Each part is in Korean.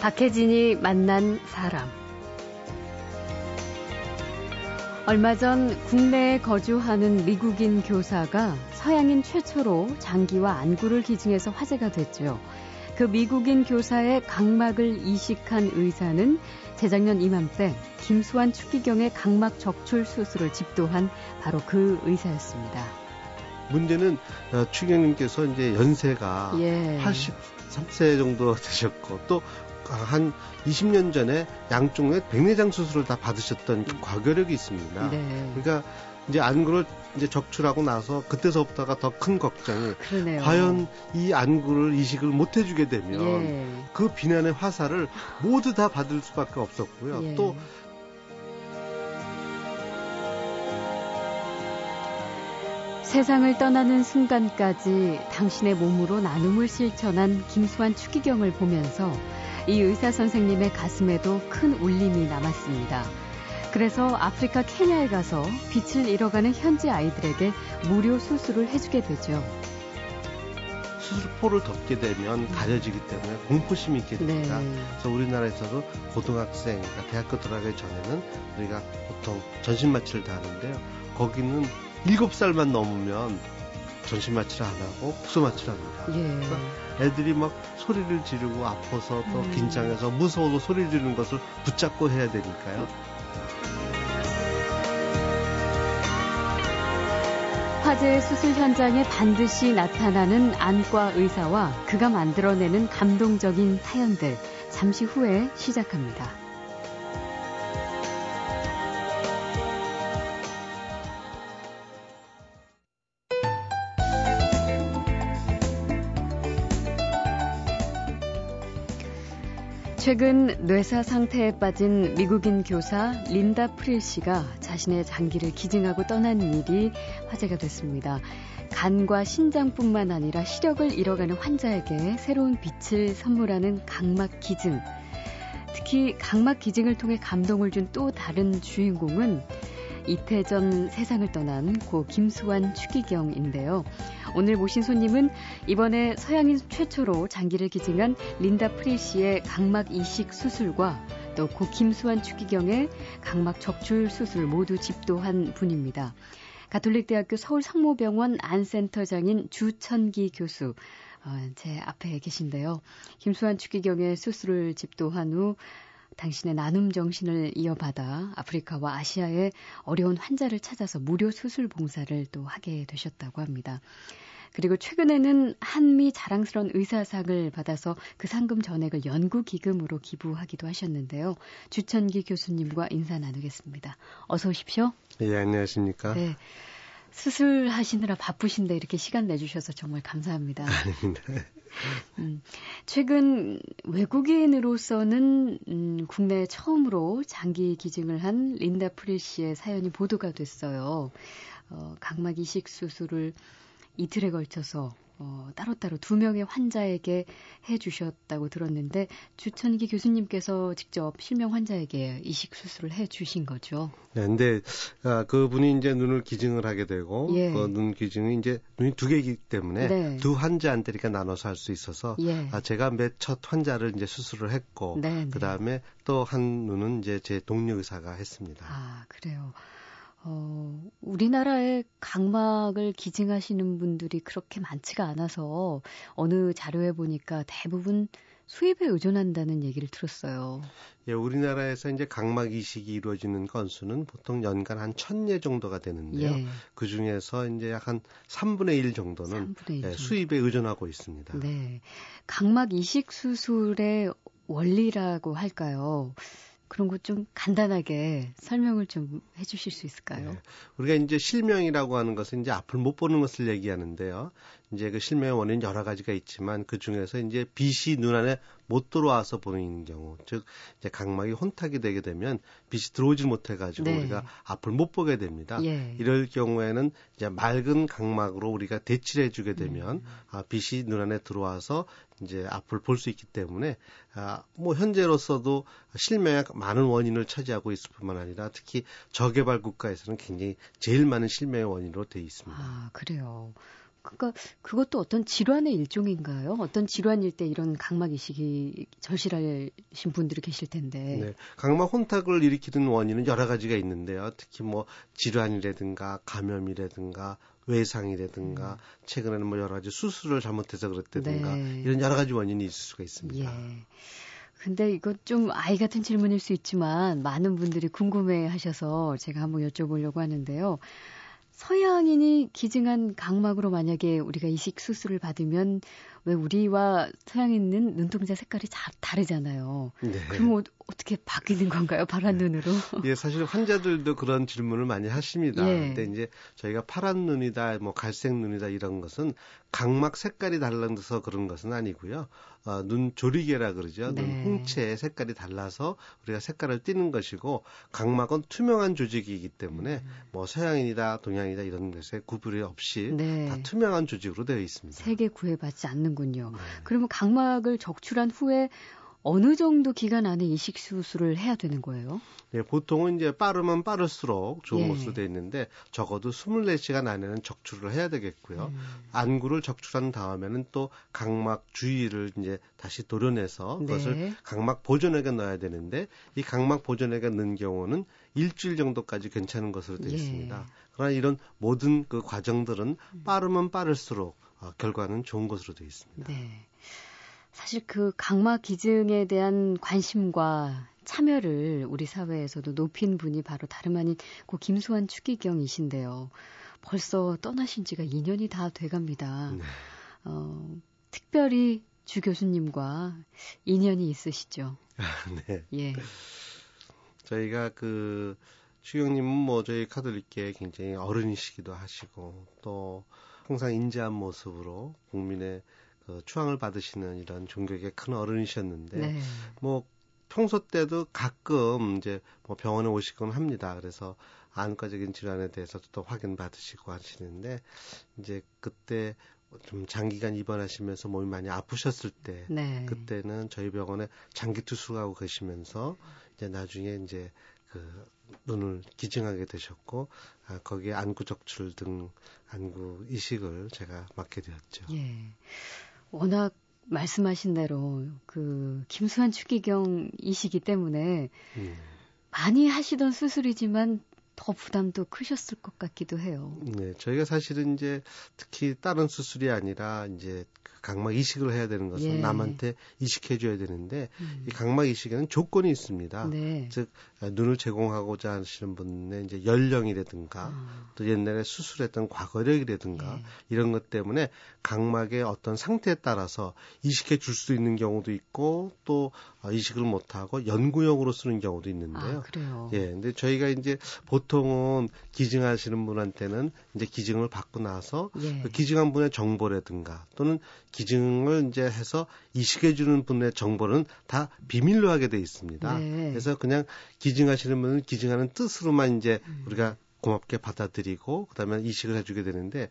박혜진이 만난 사람. 얼마 전 국내에 거주하는 미국인 교사가 서양인 최초로 장기와 안구를 기증해서 화제가 됐죠. 그 미국인 교사의 각막을 이식한 의사는 재작년 이맘때 김수환 추기경의 각막 적출 수술을 집도한 바로 그 의사였습니다. 문제는 어, 추기경님께서 이제 연세가 예. 83세 정도 되셨고 또 한 20년 전에 양쪽 의 백내장 수술을 다 받으셨던 그 과거력이 있습니다. 네. 그러니까 이제 안구를 이제 적출하고 나서 그때서부터가 더 큰 걱정이 그러네요. 과연 이 안구를 이식을 못 해주게 되면 예. 그 비난의 화살을 모두 다 받을 수밖에 없었고요. 예. 또 세상을 떠나는 순간까지 당신의 몸으로 나눔을 실천한 김수환 추기경을 보면서 이 의사 선생님의 가슴에도 큰 울림이 남았습니다. 그래서 아프리카 케냐에 가서 빛을 잃어가는 현지 아이들에게 무료 수술을 해주게 되죠. 수술포를 덮게 되면 가려지기 때문에 공포심이 있게 됩니다. 네. 그래서 우리나라에서도 고등학생, 그러니까 대학교 들어가기 전에는 우리가 보통 전신 마취를 다 하는데요. 거기는 7살만 넘으면 전신 마취를 안 하고 국소 마취를 합니다. 예. 애들이 막 소리를 지르고 아파서 또 음. 긴장해서 무서워서 소리 지르는 것을 붙잡고 해야 되니까요. 화재 수술 현장에 반드시 나타나는 안과 의사와 그가 만들어내는 감동적인 사연들 잠시 후에 시작합니다. 최근 뇌사 상태에 빠진 미국인 교사 린다 프릴 씨가 자신의 장기를 기증하고 떠난 일이 화제가 됐습니다. 간과 신장뿐만 아니라 시력을 잃어가는 환자에게 새로운 빛을 선물하는 각막 기증. 특히 각막 기증을 통해 감동을 준 또 다른 주인공은 이태 전 세상을 떠난 고 김수환 추기경인데요. 오늘 모신 손님은 이번에 서양인 최초로 장기를 기증한 린다 프리 씨의 각막 이식 수술과 또 고 김수환 추기경의 각막 적출 수술 모두 집도한 분입니다. 가톨릭대학교 서울성모병원 안센터장인 주천기 교수 어, 제 앞에 계신데요. 김수환 추기경의 수술을 집도한 후 당신의 나눔 정신을 이어받아 아프리카와 아시아의 어려운 환자를 찾아서 무료 수술 봉사를 또 하게 되셨다고 합니다. 그리고 최근에는 한미 자랑스러운 의사상을 받아서 그 상금 전액을 연구 기금으로 기부하기도 하셨는데요. 주천기 교수님과 인사 나누겠습니다. 어서 오십시오. 예, 안녕하십니까. 네. 수술하시느라 바쁘신데 이렇게 시간 내주셔서 정말 감사합니다. 아닙니다. 음, 최근 외국인으로서는 음, 국내 처음으로 장기 기증을 한 린다 프리 씨의 사연이 보도가 됐어요. 어, 각막 이식 수술을 이틀에 걸쳐서 어, 따로따로 두 명의 환자에게 해 주셨다고 들었는데 주천기 교수님께서 직접 실명 환자에게 이식 수술을 해 주신 거죠. 네, 근데 아, 그분이 이제 눈을 기증을 하게 되고 예. 그눈 기증이 이제 눈이 두 개이기 때문에 네. 두 환자한테 이렇게 나눠서 할 수 있어서 예. 아, 제가 맨첫 환자를 이제 수술을 했고 네, 네. 그다음에 또 한 눈은 이제 제 동료 의사가 했습니다. 아, 그래요. 어, 우리나라의 각막을 기증하시는 분들이 그렇게 많지가 않아서 어느 자료에 보니까 대부분 수입에 의존한다는 얘기를 들었어요. 예, 우리나라에서 이제 각막 이식이 이루어지는 건수는 보통 연간 한 천 예 정도가 되는데요. 예. 그 중에서 이제 약 한 3분의 1 정도는 3분의 1 예, 수입에 의존하고 있습니다. 네. 각막 이식 수술의 원리라고 할까요? 그런 것 좀 간단하게 설명을 좀 해주실 수 있을까요? 네. 우리가 이제 실명이라고 하는 것은 이제 앞을 못 보는 것을 얘기하는데요. 이제 그 실명의 원인 여러 가지가 있지만 그 중에서 이제 빛이 눈 안에 못 들어와서 보이는 경우, 즉 이제 각막이 혼탁이 되게 되면 빛이 들어오질 못해가지고 네. 우리가 앞을 못 보게 됩니다. 예. 이럴 경우에는 이제 맑은 각막으로 우리가 대치를 해주게 되면 음. 아, 빛이 눈 안에 들어와서 이제 앞을 볼 수 있기 때문에 아, 뭐 현재로서도 실명의 많은 원인을 차지하고 있을 뿐만 아니라 특히 저개발 국가에서는 굉장히 제일 많은 실명의 원인으로 되어 있습니다. 아 그래요. 그러니까 그것도 어떤 질환의 일종인가요? 어떤 질환일 때 이런 각막 이식이 절실하신 분들이 계실 텐데. 네. 각막 혼탁을 일으키는 원인은 여러 가지가 있는데요. 특히 뭐 질환이라든가 감염이라든가 외상이라든가 음. 최근에는 뭐 여러 가지 수술을 잘못해서 그랬다든가 네. 이런 여러 가지 원인이 있을 수가 있습니다. 예. 근데 이거 좀 아이 같은 질문일 수 있지만 많은 분들이 궁금해 하셔서 제가 한번 여쭤보려고 하는데요. 서양인이 기증한 각막으로 만약에 우리가 이식 수술을 받으면 왜 우리와 서양인은 눈동자 색깔이 다 다르잖아요. 네. 그럼 어, 떻게 바뀌는 건가요? 파란 네. 눈으로? 예, 사실 환자들도 그런 질문을 많이 하십니다. 예. 근데 이제 저희가 파란 눈이다, 뭐 갈색 눈이다 이런 것은 각막 색깔이 달라서 그런 것은 아니고요. 어, 눈 조리개라 그러죠. 네. 눈 홍채의 색깔이 달라서 우리가 색깔을 띠는 것이고 각막은 투명한 조직이기 때문에 음. 뭐 서양인이다, 동양이다 이런 것에 구분이 없이 네. 다 투명한 조직으로 되어 있습니다. 색에 구애받지 않는군요. 네. 그러면 각막을 적출한 후에 어느 정도 기간 안에 이식 수술을 해야 되는 거예요? 네, 보통은 이제 빠르면 빠를수록 좋은 예. 것으로 되어 있는데 적어도 24시간 안에는 적출을 해야 되겠고요. 음. 안구를 적출한 다음에는 또 각막 주위를 이제 다시 도려내서 네. 그것을 각막 보존액에 넣어야 되는데 이 각막 보존액에 넣은 경우는 일주일 정도까지 괜찮은 것으로 되어 예. 있습니다. 그러나 이런 모든 그 과정들은 음. 빠르면 빠를수록 어, 결과는 좋은 것으로 되어 있습니다. 네. 사실 그 각막 기증에 대한 관심과 참여를 우리 사회에서도 높인 분이 바로 다름 아닌 고 김수환 추기경이신데요. 벌써 떠나신 지가 2년이 다 돼갑니다. 네. 어, 특별히 주 교수님과 인연이 있으시죠? 네. 예. 저희가 그 추경님은 뭐 저희 카톨릭계 굉장히 어른이시기도 하시고 또 항상 인자한 모습으로 국민의 그 추앙을 받으시는 이런 종교계 큰 어른이셨는데 네. 뭐 평소 때도 가끔 이제 뭐 병원에 오시곤 합니다. 그래서 안과적인 질환에 대해서도 또 확인 받으시고 하시는데 이제 그때 좀 장기간 입원하시면서 몸이 많이 아프셨을 때 네. 그때는 저희 병원에 장기 투숙하고 계시면서 이제 나중에 이제 그 눈을 기증하게 되셨고 아, 거기에 안구 적출 등 안구 이식을 제가 맡게 되었죠. 예. 워낙 말씀하신 대로 그 김수환 추기경이시기 때문에 음. 많이 하시던 수술이지만 더 부담도 크셨을 것 같기도 해요. 네, 저희가 사실은 이제 특히 다른 수술이 아니라 이제 그 각막 이식을 해야 되는 것은 예. 남한테 이식해 줘야 되는데 음. 이 각막 이식에는 조건이 있습니다. 네. 즉 눈을 제공하고자 하시는 분의 이제 연령이라든가 음. 또 옛날에 수술했던 과거력이라든가 예. 이런 것 때문에 각막의 어떤 상태에 따라서 이식해 줄 수 있는 경우도 있고 또 이식을 못 하고 연구용으로 쓰는 경우도 있는데요. 아, 그래요. 예, 근데 저희가 이제 보통 은 기증하시는 분한테는 이제 기증을 받고 나서 예. 그 기증한 분의 정보라든가 또는 기증을 이제 해서 이식해 주는 분의 정보는 다 비밀로 하게 돼 있습니다. 네. 그래서 그냥 기증하시는 분은 기증하는 뜻으로만 이제 음. 우리가 고맙게 받아들이고 그다음에 이식을 해주게 되는데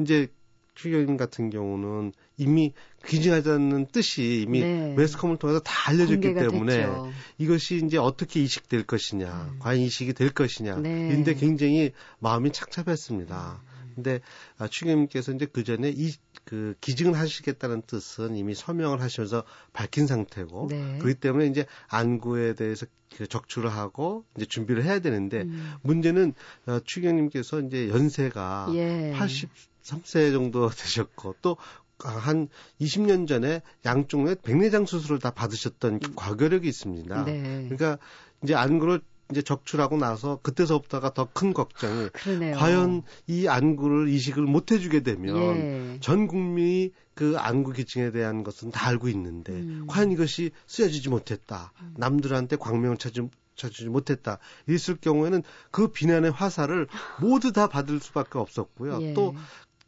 이제 추경님 같은 경우는 이미 귀증하자는 뜻이 이미 네. 매스컴을 통해서 다 알려졌기 때문에 됐죠. 이것이 이제 어떻게 이식될 것이냐, 음. 과연 이식이 될 것이냐, 네. 근데 굉장히 마음이 착잡했습니다. 음. 근데 아, 추경님께서 이제 그 전에 이 그 기증을 하시겠다는 뜻은 이미 서명을 하셔서 밝힌 상태고 네. 그렇기 때문에 이제 안구에 대해서 그 적출을 하고 이제 준비를 해야 되는데 음. 문제는 어, 추경님께서 이제 연세가 예. 80 3세 정도 되셨고 또 한 20년 전에 양쪽 에 백내장 수술을 다 받으셨던 음. 과거력이 있습니다. 네. 그러니까 이제 안구를 이제 적출하고 나서 그때서부터가 더 큰 걱정이 그러네요. 과연 이 안구를 이식을 못 해주게 되면 예. 전 국민이 그 안구 기증에 대한 것은 다 알고 있는데 음. 과연 이것이 쓰여지지 못했다. 음. 남들한테 광명을 찾지 찾지 못했다. 있을 경우에는 그 비난의 화살을 모두 다 받을 수밖에 없었고요. 예. 또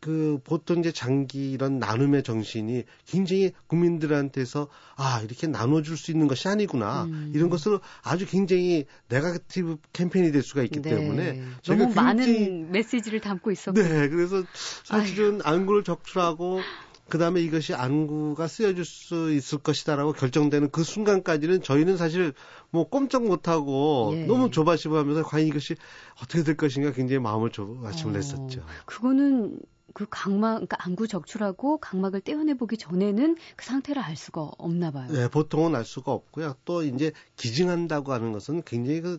그 보통 이제 장기 이런 나눔의 정신이 굉장히 국민들한테서 아 이렇게 나눠줄 수 있는 것이 아니구나 음. 이런 것으로 아주 굉장히 네가티브 캠페인이 될 수가 있기 네. 때문에 너무 많은 메시지를 담고 있었고 네 그래서 사실은 아유. 안구를 적출하고 그 다음에 이것이 안구가 쓰여질 수 있을 것이다라고 결정되는 그 순간까지는 저희는 사실 뭐 꼼짝 못하고 예. 너무 조바심하면서 과연 이것이 어떻게 될 것인가 굉장히 마음을 조바심을 어, 했었죠. 그거는 그 각막, 그러니까 안구 적출하고 각막을 떼어내 보기 전에는 그 상태를 알 수가 없나 봐요. 네, 보통은 알 수가 없고요. 또 이제 기증한다고 하는 것은 굉장히 그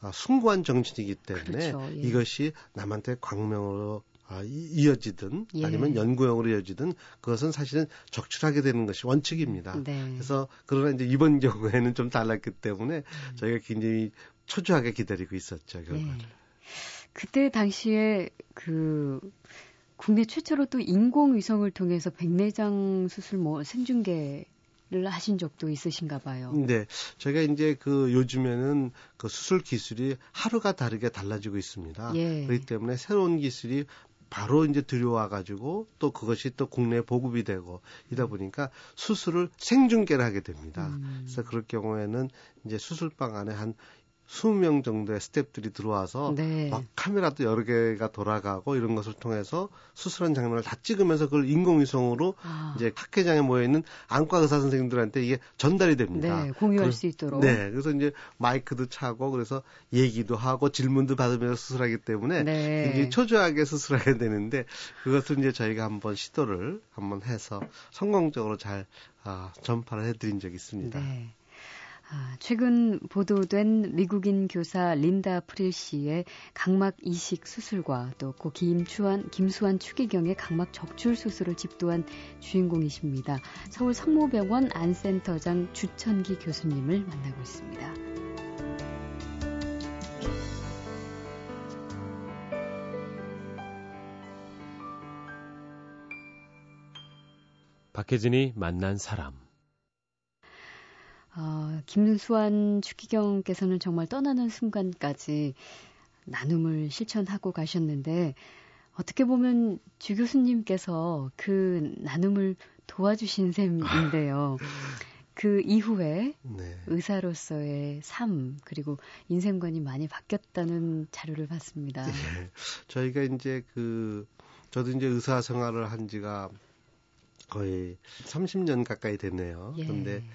아, 숭고한 정신이기 때문에 그렇죠, 예. 이것이 남한테 광명으로 아, 이어지든 예. 아니면 연구용으로 이어지든 그것은 사실은 적출하게 되는 것이 원칙입니다. 네. 그래서 그러나 이제 이번 경우에는 좀 달랐기 때문에 음. 저희가 굉장히 초조하게 기다리고 있었죠 결과를. 네. 그때 당시에 그 국내 최초로 또 인공위성을 통해서 백내장 수술 뭐 생중계 를 하신 적도 있으신가 봐요. 네. 저희가 이제 그 요즘에는 그 수술 기술이 하루가 다르게 달라지고 있습니다. 예. 그렇기 때문에 새로운 기술이 바로 이제 들여와 가지고 또 그것이 또 국내에 보급이 되고 이다 보니까 수술을 생중계를 하게 됩니다. 음. 그래서 그럴 경우에는 이제 수술방 안에 한 20명 정도의 스탭들이 들어와서 네. 막 카메라도 여러 개가 돌아가고 이런 것을 통해서 수술한 장면을 다 찍으면서 그걸 인공위성으로 아. 이제 학회장에 모여 있는 안과 의사 선생님들한테 이게 전달이 됩니다. 네, 공유할 그, 수 있도록. 네, 그래서 이제 마이크도 차고 그래서 얘기도 하고 질문도 받으면서 수술하기 때문에 네. 굉장히 초조하게 수술하게 되는데 그것을 이제 저희가 한번 시도를 한번 해서 성공적으로 잘 아, 전파를 해드린 적이 있습니다. 네. 아, 최근 보도된 미국인 교사 린다 프릴 씨의 각막 이식 수술과 또 고 김추한, 김수환 추기경의 각막 적출 수술을 집도한 주인공이십니다. 서울 성모병원 안센터장 주천기 교수님을 만나고 있습니다. 박혜진이 만난 사람 어, 김수환 추기경께서는 정말 떠나는 순간까지 나눔을 실천하고 가셨는데 어떻게 보면 주 교수님께서 그 나눔을 도와주신 셈인데요. 그 이후에 네. 의사로서의 삶 그리고 인생관이 많이 바뀌었다는 자료를 봤습니다. 네. 저희가 이제 그 저도 이제 의사 생활을 한 지가 거의 30년 가까이 됐네요. 예. 그런데 어,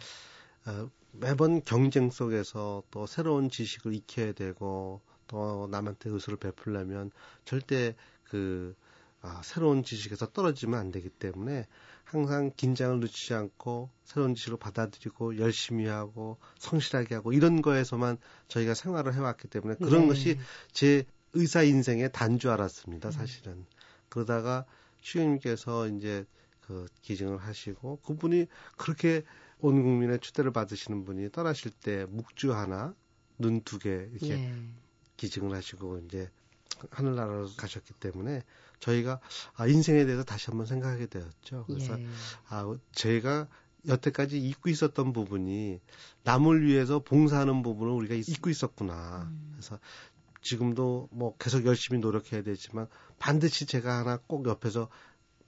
매번 경쟁 속에서 또 새로운 지식을 익혀야 되고 또 남한테 의술을 베풀려면 절대 그 아, 새로운 지식에서 떨어지면 안 되기 때문에 항상 긴장을 늦추지 않고 새로운 지식을 받아들이고 열심히 하고 성실하게 하고 이런 거에서만 저희가 생활을 해왔기 때문에 그런 네. 것이 제 의사 인생의 단줄 알았습니다, 사실은. 음. 그러다가 시우님께서 이제 그 기증을 하시고 그분이 그렇게 온 국민의 추대를 받으시는 분이 떠나실 때 묵주 하나, 눈 두 개 이렇게 예. 기증을 하시고 이제 하늘나라로 가셨기 때문에 저희가 아, 인생에 대해서 다시 한번 생각하게 되었죠. 그래서 예. 아, 저희가 여태까지 잊고 있었던 부분이 남을 위해서 봉사하는 부분을 우리가 잊고 있었구나. 음. 그래서 지금도 뭐 계속 열심히 노력해야 되지만 반드시 제가 하나 꼭 옆에서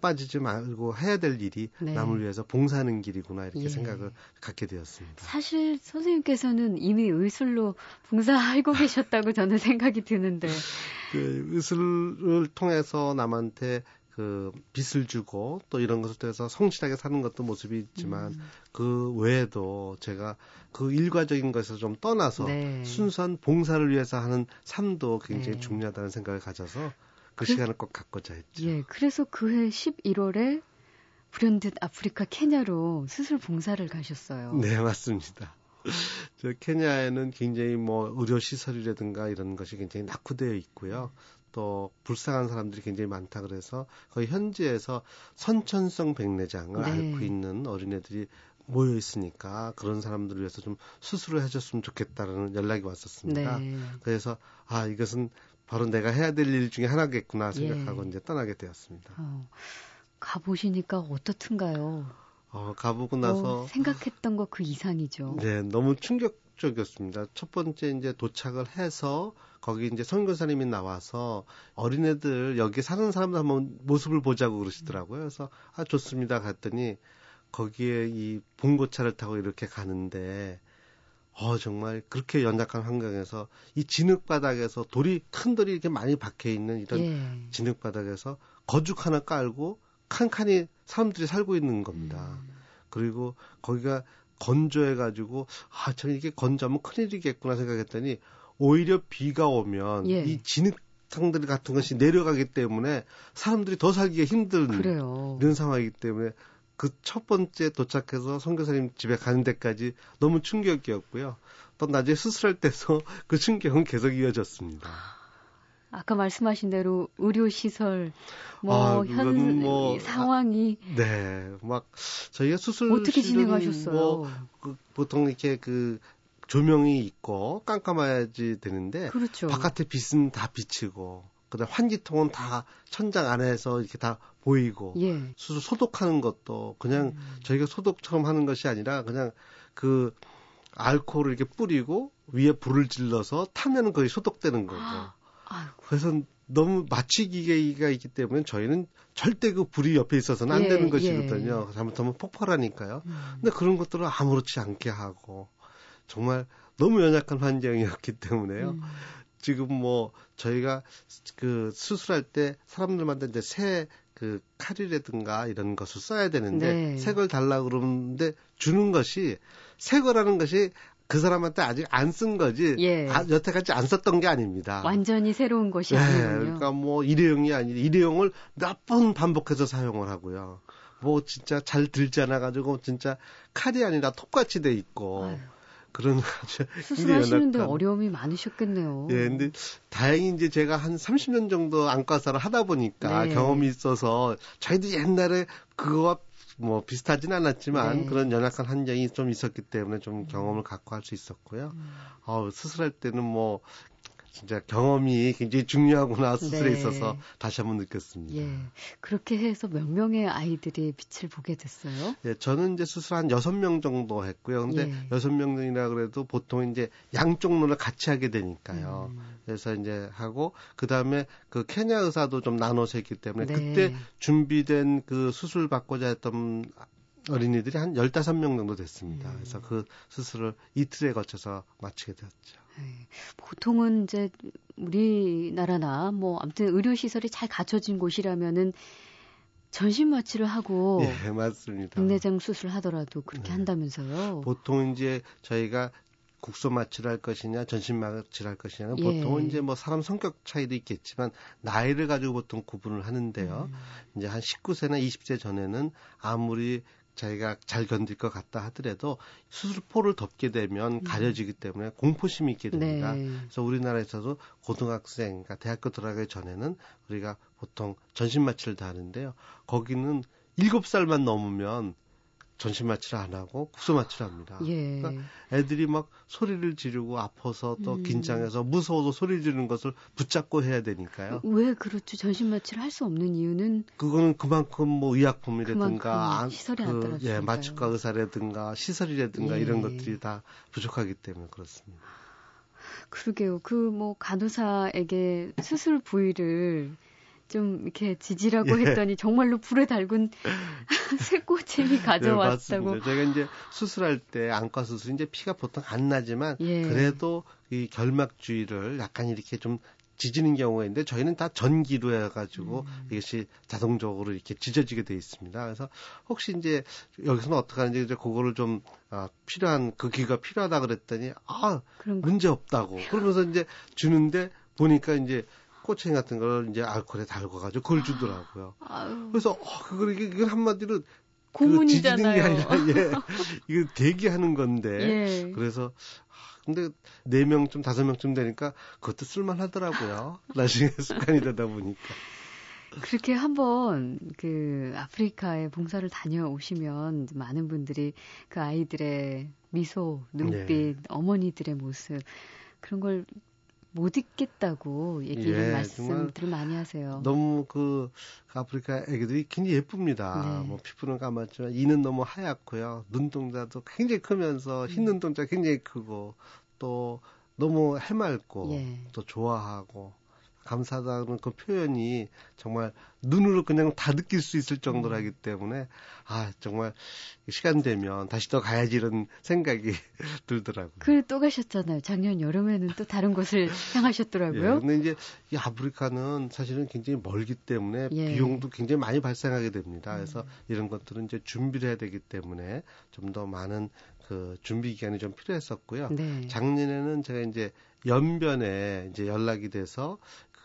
빠지지 말고 해야 될 일이 네. 남을 위해서 봉사하는 길이구나 이렇게 예. 생각을 갖게 되었습니다. 사실 선생님께서는 이미 의술로 봉사하고 계셨다고 저는 생각이 드는데 그 의술을 통해서 남한테 그 빚을 주고 또 이런 것을 통해서 성실하게 사는 것도 모습이 있지만 음. 그 외에도 제가 그 일과적인 것에서 좀 떠나서 네. 순수한 봉사를 위해서 하는 삶도 굉장히 네. 중요하다는 생각을 가져서 그, 그 시간을 꼭 갖고자 했죠. 예, 그래서 그해 11월에 불현듯 아프리카 케냐로 수술 봉사를 가셨어요. 네, 맞습니다. 저 케냐에는 굉장히 뭐 의료 시설이라든가 이런 것이 굉장히 낙후되어 있고요. 또 불쌍한 사람들이 굉장히 많다 그래서 거의 현지에서 선천성 백내장을 네. 앓고 있는 어린애들이 모여 있으니까 그런 사람들을 위해서 좀 수술을 해줬으면 좋겠다라는 연락이 왔었습니다. 네. 그래서 아 이것은 바로 내가 해야 될 일 중에 하나겠구나 생각하고 예. 이제 떠나게 되었습니다. 어, 가보시니까 어떻든가요? 어, 가보고 나서 어, 생각했던 것 그 이상이죠. 네, 너무 충격적이었습니다. 첫 번째 이제 도착을 해서 거기 이제 선교사님이 나와서 어린애들 여기 사는 사람들 한번 모습을 보자고 그러시더라고요. 그래서 아 좋습니다. 갔더니 거기에 이 봉고차를 타고 이렇게 가는데 어, 정말 그렇게 연약한 환경에서 이 진흙바닥에서 돌이, 큰 돌이 이렇게 많이 박혀 있는 이런 예. 진흙바닥에서 거죽 하나 깔고 칸칸이 사람들이 살고 있는 겁니다. 음. 그리고 거기가 건조해 가지고, 아, 참 이게 건조하면 큰일이겠구나 생각했더니 오히려 비가 오면 예. 이 진흙 상들 같은 것이 내려가기 때문에 사람들이 더 살기가 힘든 그래요. 이런 상황이기 때문에 그 첫 번째 도착해서 선교사님 집에 가는 데까지 너무 충격이었고요. 또 나중에 수술할 때도 그 충격은 계속 이어졌습니다. 아까 말씀하신 대로 의료 시설 뭐현 아, 뭐, 상황이 아, 네, 막 저희가 수술 어떻게 진행하셨어요? 뭐, 그, 보통 이렇게 그 조명이 있고 깜깜해야지 되는데 그렇죠. 바깥에 빛은 다 비치고 그다음 환기통은 다 천장 안에서 이렇게 다 보이고 예. 수술 소독하는 것도 그냥 음. 저희가 소독처럼 하는 것이 아니라 그냥 그 알코올을 이렇게 뿌리고 위에 불을 질러서 타면은 거의 소독되는 거고. 아, 그래서 너무 마취기계가 있기 때문에 저희는 절대 그 불이 옆에 있어서는 안 예, 되는 것이거든요. 예. 잘못하면 폭발하니까요. 음. 근데 그런 것들을 아무렇지 않게 하고 정말 너무 연약한 환경이었기 때문에요. 음. 지금 뭐 저희가 그 수술할 때 사람들마다 이제 새 그 칼이라든가 이런 것을 써야 되는데 네. 새걸 달라 그러는데 주는 것이 새 거라는 것이 그 사람한테 아직 안 쓴 거지 예. 아, 여태까지 안 썼던 게 아닙니다. 완전히 새로운 것이 네, 아니군요. 그러니까 뭐 일회용이 아니라 일회용을 몇 번 반복해서 사용을 하고요. 뭐 진짜 잘 들지 않아 가지고 진짜 칼이 아니라 톱같이 돼 있고 아유. 그런 아주 수술하시는데 어려움이 많으셨겠네요. 예, 근데 다행히 이제 제가 한 30년 정도 안과사를 하다 보니까 네. 경험이 있어서 저희도 옛날에 그거와 뭐 비슷하진 않았지만 네. 그런 연약한 환경이 좀 있었기 때문에 좀 경험을 갖고 할 수 있었고요. 음. 어, 수술할 때는 뭐 진짜 경험이 굉장히 중요하구나 수술에 네. 있어서 다시 한번 느꼈습니다. 예. 그렇게 해서 몇 명의 아이들이 빛을 보게 됐어요? 예, 저는 이제 수술 한 여섯 명 정도 했고요. 근데 예. 여섯 명이라 그래도 보통 이제 양쪽 눈을 같이 하게 되니까요. 음. 그래서 이제 하고 그다음에 그 케냐 의사도 좀 나눠서 했기 때문에 네. 그때 준비된 그 수술 받고자 했던 어린이들이 한 15명 정도 됐습니다. 음. 그래서 그 수술을 이틀에 거쳐서 마치게 되었죠. 네. 보통은 이제 우리나라나 뭐 아무튼 의료 시설이 잘 갖춰진 곳이라면은 전신 마취를 하고 예, 맞습니다. 백내장 수술 하더라도 그렇게 네. 한다면서요. 보통 이제 저희가 국소 마취를 할 것이냐 전신 마취를 할 것이냐는 예. 보통은 이제 뭐 사람 성격 차이도 있겠지만 나이를 가지고 보통 구분을 하는데요. 음. 이제 한 19세나 20세 전에는 아무리 자기가 잘 견딜 것 같다 하더라도 수술포를 덮게 되면 음. 가려지기 때문에 공포심이 있게 됩니다. 네. 그래서 우리나라에서도 고등학생, 그러니까 대학교 들어가기 전에는 우리가 보통 전신 마취를 다 하는데요. 거기는 7살만 넘으면 전신 마취를 안 하고 국소 마취를 합니다. 예. 그러니까 애들이 막 소리를 지르고 아파서 또 음. 긴장해서 무서워서 소리 지르는 것을 붙잡고 해야 되니까요. 왜 그렇죠? 전신 마취를 할 수 없는 이유는 그거는 그만큼 뭐 의약품이라든가 아, 시설이 그, 안 예, 마취과 의사라든가 시설이라든가 예. 이런 것들이 다 부족하기 때문에 그렇습니다. 그러게요. 그 뭐 간호사에게 수술 부위를 좀 이렇게 지지라고 예. 했더니 정말로 불에 달군 쇠꼬챙이 네, 가져왔다고. 네, 제가 이제 수술할 때 안과 수술 이제 피가 보통 안 나지만 예. 그래도 이 결막주의를 약간 이렇게 좀 지지는 경우가 있는데 저희는 다 전기로 해가지고 음. 이것이 자동적으로 이렇게 지져지게 돼 있습니다. 그래서 혹시 이제 여기서는 어떻게 하는지 이제 그거를 좀 아, 필요한 그 기가 필요하다 그랬더니 아 문제 없다고 그러면서 이제 주는데 보니까 이제 꼬챙이 같은 걸 이제 알코올에 달궈가지고 그걸 주더라고요. 아유. 그래서 어, 그걸 이게, 이건 한마디로 고문이잖아요. 그 아니라 예, 이거 대기하는 건데 예. 그래서 아, 근데 네 명쯤 다섯 명쯤 되니까 그것도 쓸만하더라고요. 나중에 습관이 되다 보니까. 그렇게 한번 그 아프리카에 봉사를 다녀오시면 많은 분들이 그 아이들의 미소, 눈빛, 네. 어머니들의 모습 그런 걸 못 잊겠다고 얘기를 예, 말씀들을 많이 하세요. 너무 그 아프리카 애기들이 굉장히 예쁩니다. 네. 뭐 피부는 까맣지만 이는 너무 하얗고요. 눈동자도 굉장히 크면서 흰 음. 눈동자 굉장히 크고 또 너무 해맑고 예. 또 좋아하고 감사하다는 그 표현이 정말 눈으로 그냥 다 느낄 수 있을 정도라기 음. 때문에 아 정말 시간 되면 다시 또 가야지 이런 생각이 들더라고요. 그 또 가셨잖아요. 작년 여름에는 또 다른 곳을 향하셨더라고요. 예, 근데 이제 이 아프리카는 사실은 굉장히 멀기 때문에 예. 비용도 굉장히 많이 발생하게 됩니다. 그래서 음. 이런 것들은 이제 준비를 해야 되기 때문에 좀 더 많은 그 준비 기간이 좀 필요했었고요. 네. 작년에는 제가 이제 연변에 이제 연락이 돼서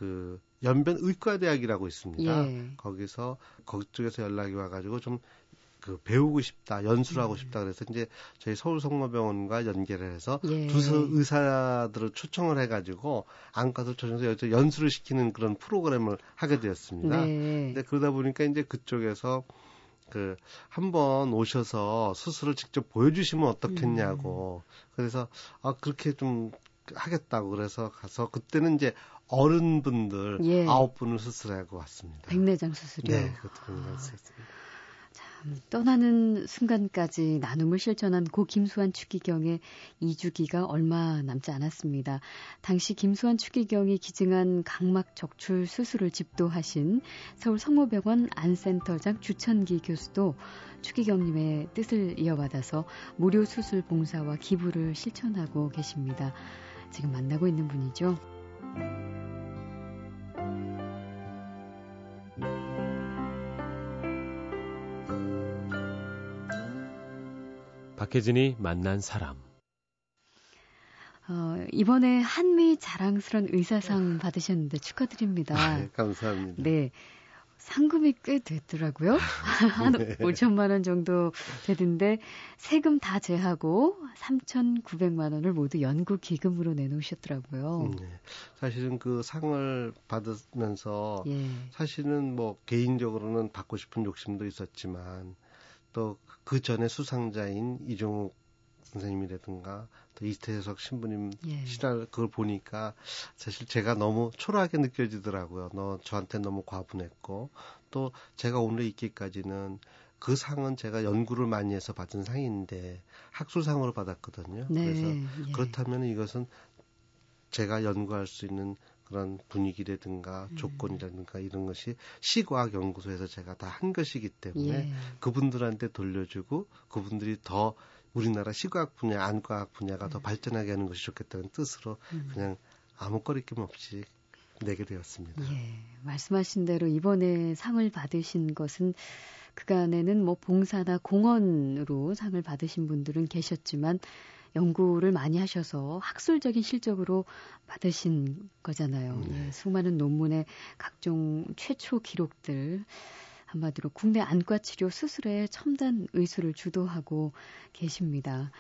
그그 연변 의과대학이라고 있습니다. 예. 거기서 거쪽에서 연락이 와가지고 좀 그 배우고 싶다, 연수하고 를 싶다 그래서 이제 저희 서울 성모병원과 연계를 해서 예. 두 의사들을 초청을 해가지고 안과도 초청해서 연수를 시키는 그런 프로그램을 하게 되었습니다. 네. 근데 그러다 보니까 이제 그쪽에서 그 한번 오셔서 수술을 직접 보여주시면 어떻겠냐고 음. 그래서 아 그렇게 좀 하겠다고 그래서 가서 그때는 이제 어른분들 예. 아홉 분을 수술하고 왔습니다. 백내장 수술이요. 네, 그것도 백내장 수술했습니다. 참 떠나는 순간까지 나눔을 실천한 고 김수환 추기경의 이주기가 얼마 남지 않았습니다. 당시 김수환 추기경이 기증한 각막 적출 수술을 집도하신 서울 성모병원 안센터장 주천기 교수도 추기경님의 뜻을 이어받아서 무료 수술 봉사와 기부를 실천하고 계십니다. 지금 만나고 있는 분이죠. 박혜진이 만난 사람. 어, 이번에 한미 자랑스런 의사상 받으셨는데 축하드립니다. 네, 감사합니다. 네. 상금이 꽤 됐더라고요. 한 네. 5천만 원 정도 되던데 세금 다 제하고 3,900만 원을 모두 연구 기금으로 내놓으셨더라고요. 네. 사실은 그 상을 받으면서 예. 사실은 뭐 개인적으로는 받고 싶은 욕심도 있었지만 또 그 전에 수상자인 이종욱 선생님이라든가 또 이태석 신부님 예. 실화 그걸 보니까 사실 제가 너무 초라하게 느껴지더라고요. 너 저한테 너무 과분했고 또 제가 오늘 있기까지는 그 상은 제가 연구를 많이 해서 받은 상인데 학술상으로 받았거든요. 네. 그래서 예. 그렇다면 이것은 제가 연구할 수 있는 그런 분위기라든가 음. 조건이라든가 이런 것이 시과학 연구소에서 제가 다 한 것이기 때문에 예. 그분들한테 돌려주고 그분들이 더 우리나라 시과학 분야, 안과학 분야가 더 음. 발전하게 하는 것이 좋겠다는 뜻으로 음. 그냥 아무 거리낌 없이 내게 되었습니다. 예, 말씀하신 대로 이번에 상을 받으신 것은 그간에는 뭐 봉사나 공헌으로 상을 받으신 분들은 계셨지만 연구를 많이 하셔서 학술적인 실적으로 받으신 거잖아요. 네. 예, 수많은 논문의 각종 최초 기록들 한마디로 국내 안과 치료 수술의 첨단 의술을 주도하고 계십니다.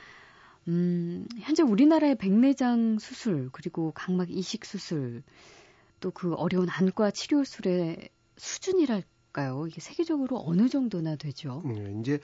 음, 현재 우리나라의 백내장 수술 그리고 각막 이식 수술 또 그 어려운 안과 치료술의 수준이랄까요? 이게 세계적으로 어느 정도나 되죠? 네, 이제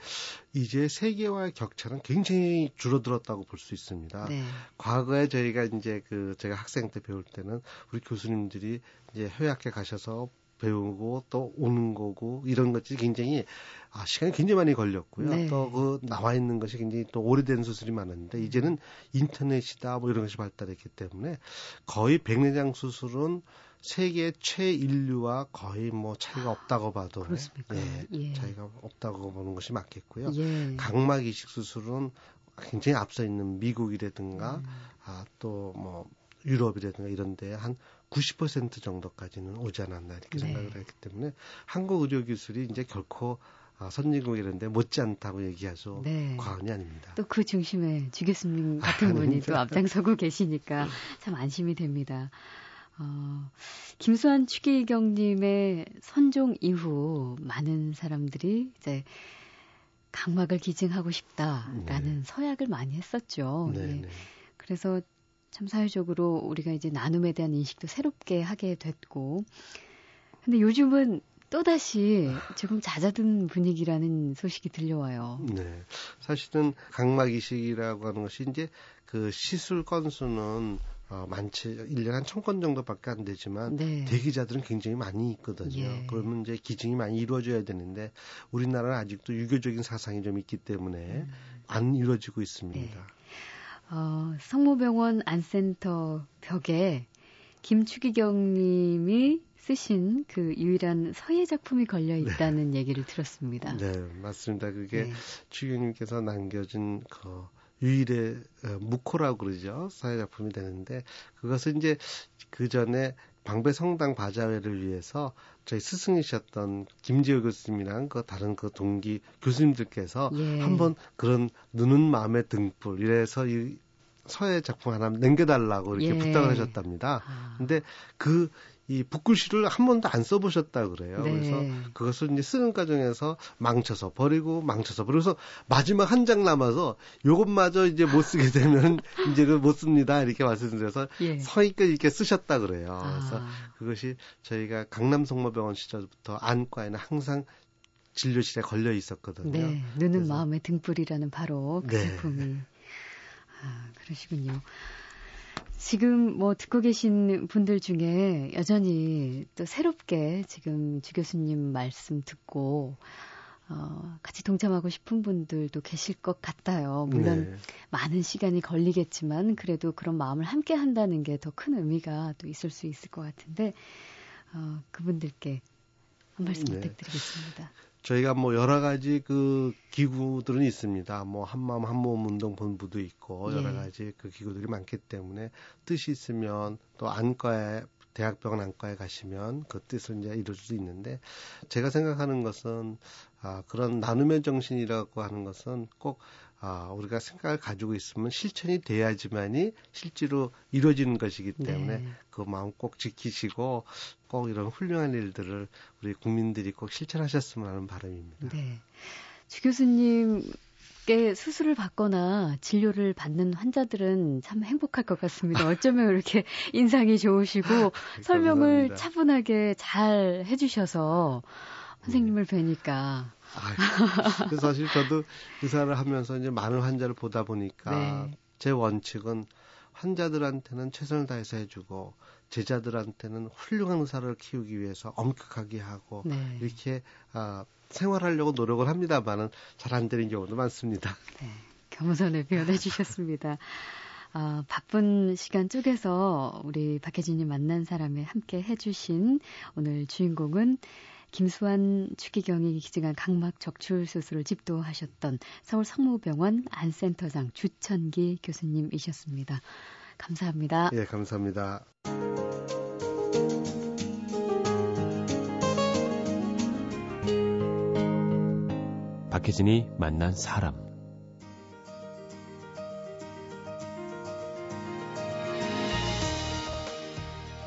이제 세계와의 격차는 굉장히 줄어들었다고 볼 수 있습니다. 네. 과거에 저희가 이제 그 제가 학생 때 배울 때는 우리 교수님들이 이제 해외학회 가셔서 배우고 또 오는 거고 이런 것들이 굉장히 아, 시간이 굉장히 많이 걸렸고요. 네. 또그 나와 있는 것이 굉장히 또 오래된 수술이 많았는데 이제는 인터넷이다 뭐 이런 것이 발달했기 때문에 거의 백내장 수술은 세계 최인류와 거의 뭐 차이가 없다고 봐도 그렇습니까? 예, 예. 차이가 없다고 보는 것이 맞겠고요. 예. 각막 이식 수술은 굉장히 앞서 있는 미국이라든가 음. 아, 또 뭐 유럽이라든가 이런 데 한 90% 정도까지는 오지 않았나 이렇게 네. 생각을 했기 때문에 한국 의료 기술이 이제 결코 아, 선진국 이런데 못지 않다고 얘기하죠. 네. 과언이 아닙니다. 또 그 중심에 주 교수님 같은 분이 또. 앞장서고 계시니까 참 안심이 됩니다. 어, 김수환 추기경님의 선종 이후 많은 사람들이 이제 각막을 기증하고 싶다라는 서약을 많이 했었죠. 네, 예. 네. 그래서 참 사회적으로 우리가 이제 나눔에 대한 인식도 새롭게 하게 됐고, 근데 요즘은 또다시 조금 잦아든 분위기라는 소식이 들려와요. 네. 사실은 각막 이식이라고 하는 것이 이제 그 시술 건수는 어, 많지 1년에 한 천 건 정도밖에 안 되지만 네. 대기자들은 굉장히 많이 있거든요. 예. 그러면 이제 기증이 많이 이루어져야 되는데 우리나라는 아직도 유교적인 사상이 좀 있기 때문에 음. 안 이루어지고 있습니다. 네. 어, 성모병원 안센터 벽에 김추기경 님이 쓰신 그 유일한 서예 작품이 걸려 있다는 얘기를 들었습니다. 네, 맞습니다. 그게 네. 추기님께서 남겨준 그 유일의 어, 무코라고 그러죠. 사회 작품이 되는데 그것은 이제 그 전에 방배 성당 바자회를 위해서 저희 스승이셨던 김지호 교수님이랑 그 다른 그 동기 교수님들께서 예. 한번 그런 누는 마음의 등불 이래서 이 서예 작품 하나 남겨달라고 이렇게 예. 부탁을 하셨답니다. 아, 근데 그 이 붓글씨를 한 번도 안 써보셨다 그래요. 네. 그래서 그것을 이제 쓰는 과정에서 망쳐서 버리고 망쳐서 버려서 마지막 한 장 남아서 요것마저 이제 못 쓰게 되면 이제 그못 씁니다 이렇게 말씀드려서 예. 성의껏 이렇게 쓰셨다 그래요. 아. 그래서 그것이 저희가 강남성모병원 시절부터 안과에는 항상 진료실에 걸려 있었거든요. 네, 눈은 마음의 등불이라는 바로 그 네. 제품이. 아, 그러시군요. 지금 뭐 듣고 계신 분들 중에 여전히 또 새롭게 지금 주 교수님 말씀 듣고 어, 같이 동참하고 싶은 분들도 계실 것 같아요. 물론 네. 많은 시간이 걸리겠지만 그래도 그런 마음을 함께 한다는 게 더 큰 의미가 또 있을 수 있을 것 같은데 어, 그분들께 한 말씀 네. 부탁드리겠습니다. 저희가 뭐 여러 가지 그 기구들은 있습니다. 뭐 한마음 한몸 운동 본부도 있고 여러 예. 가지 그 기구들이 많기 때문에 뜻이 있으면 또 안과에 대학병원 안과에 가시면 그 뜻을 이제 이룰 수 있는데 제가 생각하는 것은 아 그런 나눔의 정신이라고 하는 것은 꼭 아, 우리가 생각을 가지고 있으면 실천이 돼야지만이 실제로 이루어지는 것이기 때문에 네. 그 마음 꼭 지키시고 꼭 이런 훌륭한 일들을 우리 국민들이 꼭 실천하셨으면 하는 바람입니다. 네. 주 교수님께 수술을 받거나 진료를 받는 환자들은 참 행복할 것 같습니다. 어쩌면 이렇게 인상이 좋으시고 설명을 차분하게 잘 해주셔서 선생님을 뵈니까 아, 사실 저도 의사를 하면서 이제 많은 환자를 보다 보니까 네. 제 원칙은 환자들한테는 최선을 다해서 해주고 제자들한테는 훌륭한 의사를 키우기 위해서 엄격하게 하고 네. 이렇게 아, 생활하려고 노력을 합니다만은 잘 안 되는 경우도 많습니다. 네, 겸손을 표현해 주셨습니다. 아, 바쁜 시간 쪽에서 우리 박혜진이 만난 사람에 함께 해주신 오늘 주인공은 김수환 추기경이 기증한 각막 적출 수술을 집도하셨던 서울 성모병원 안센터장 주천기 교수님이셨습니다. 감사합니다. 예, 감사합니다. 박혜진이 만난 사람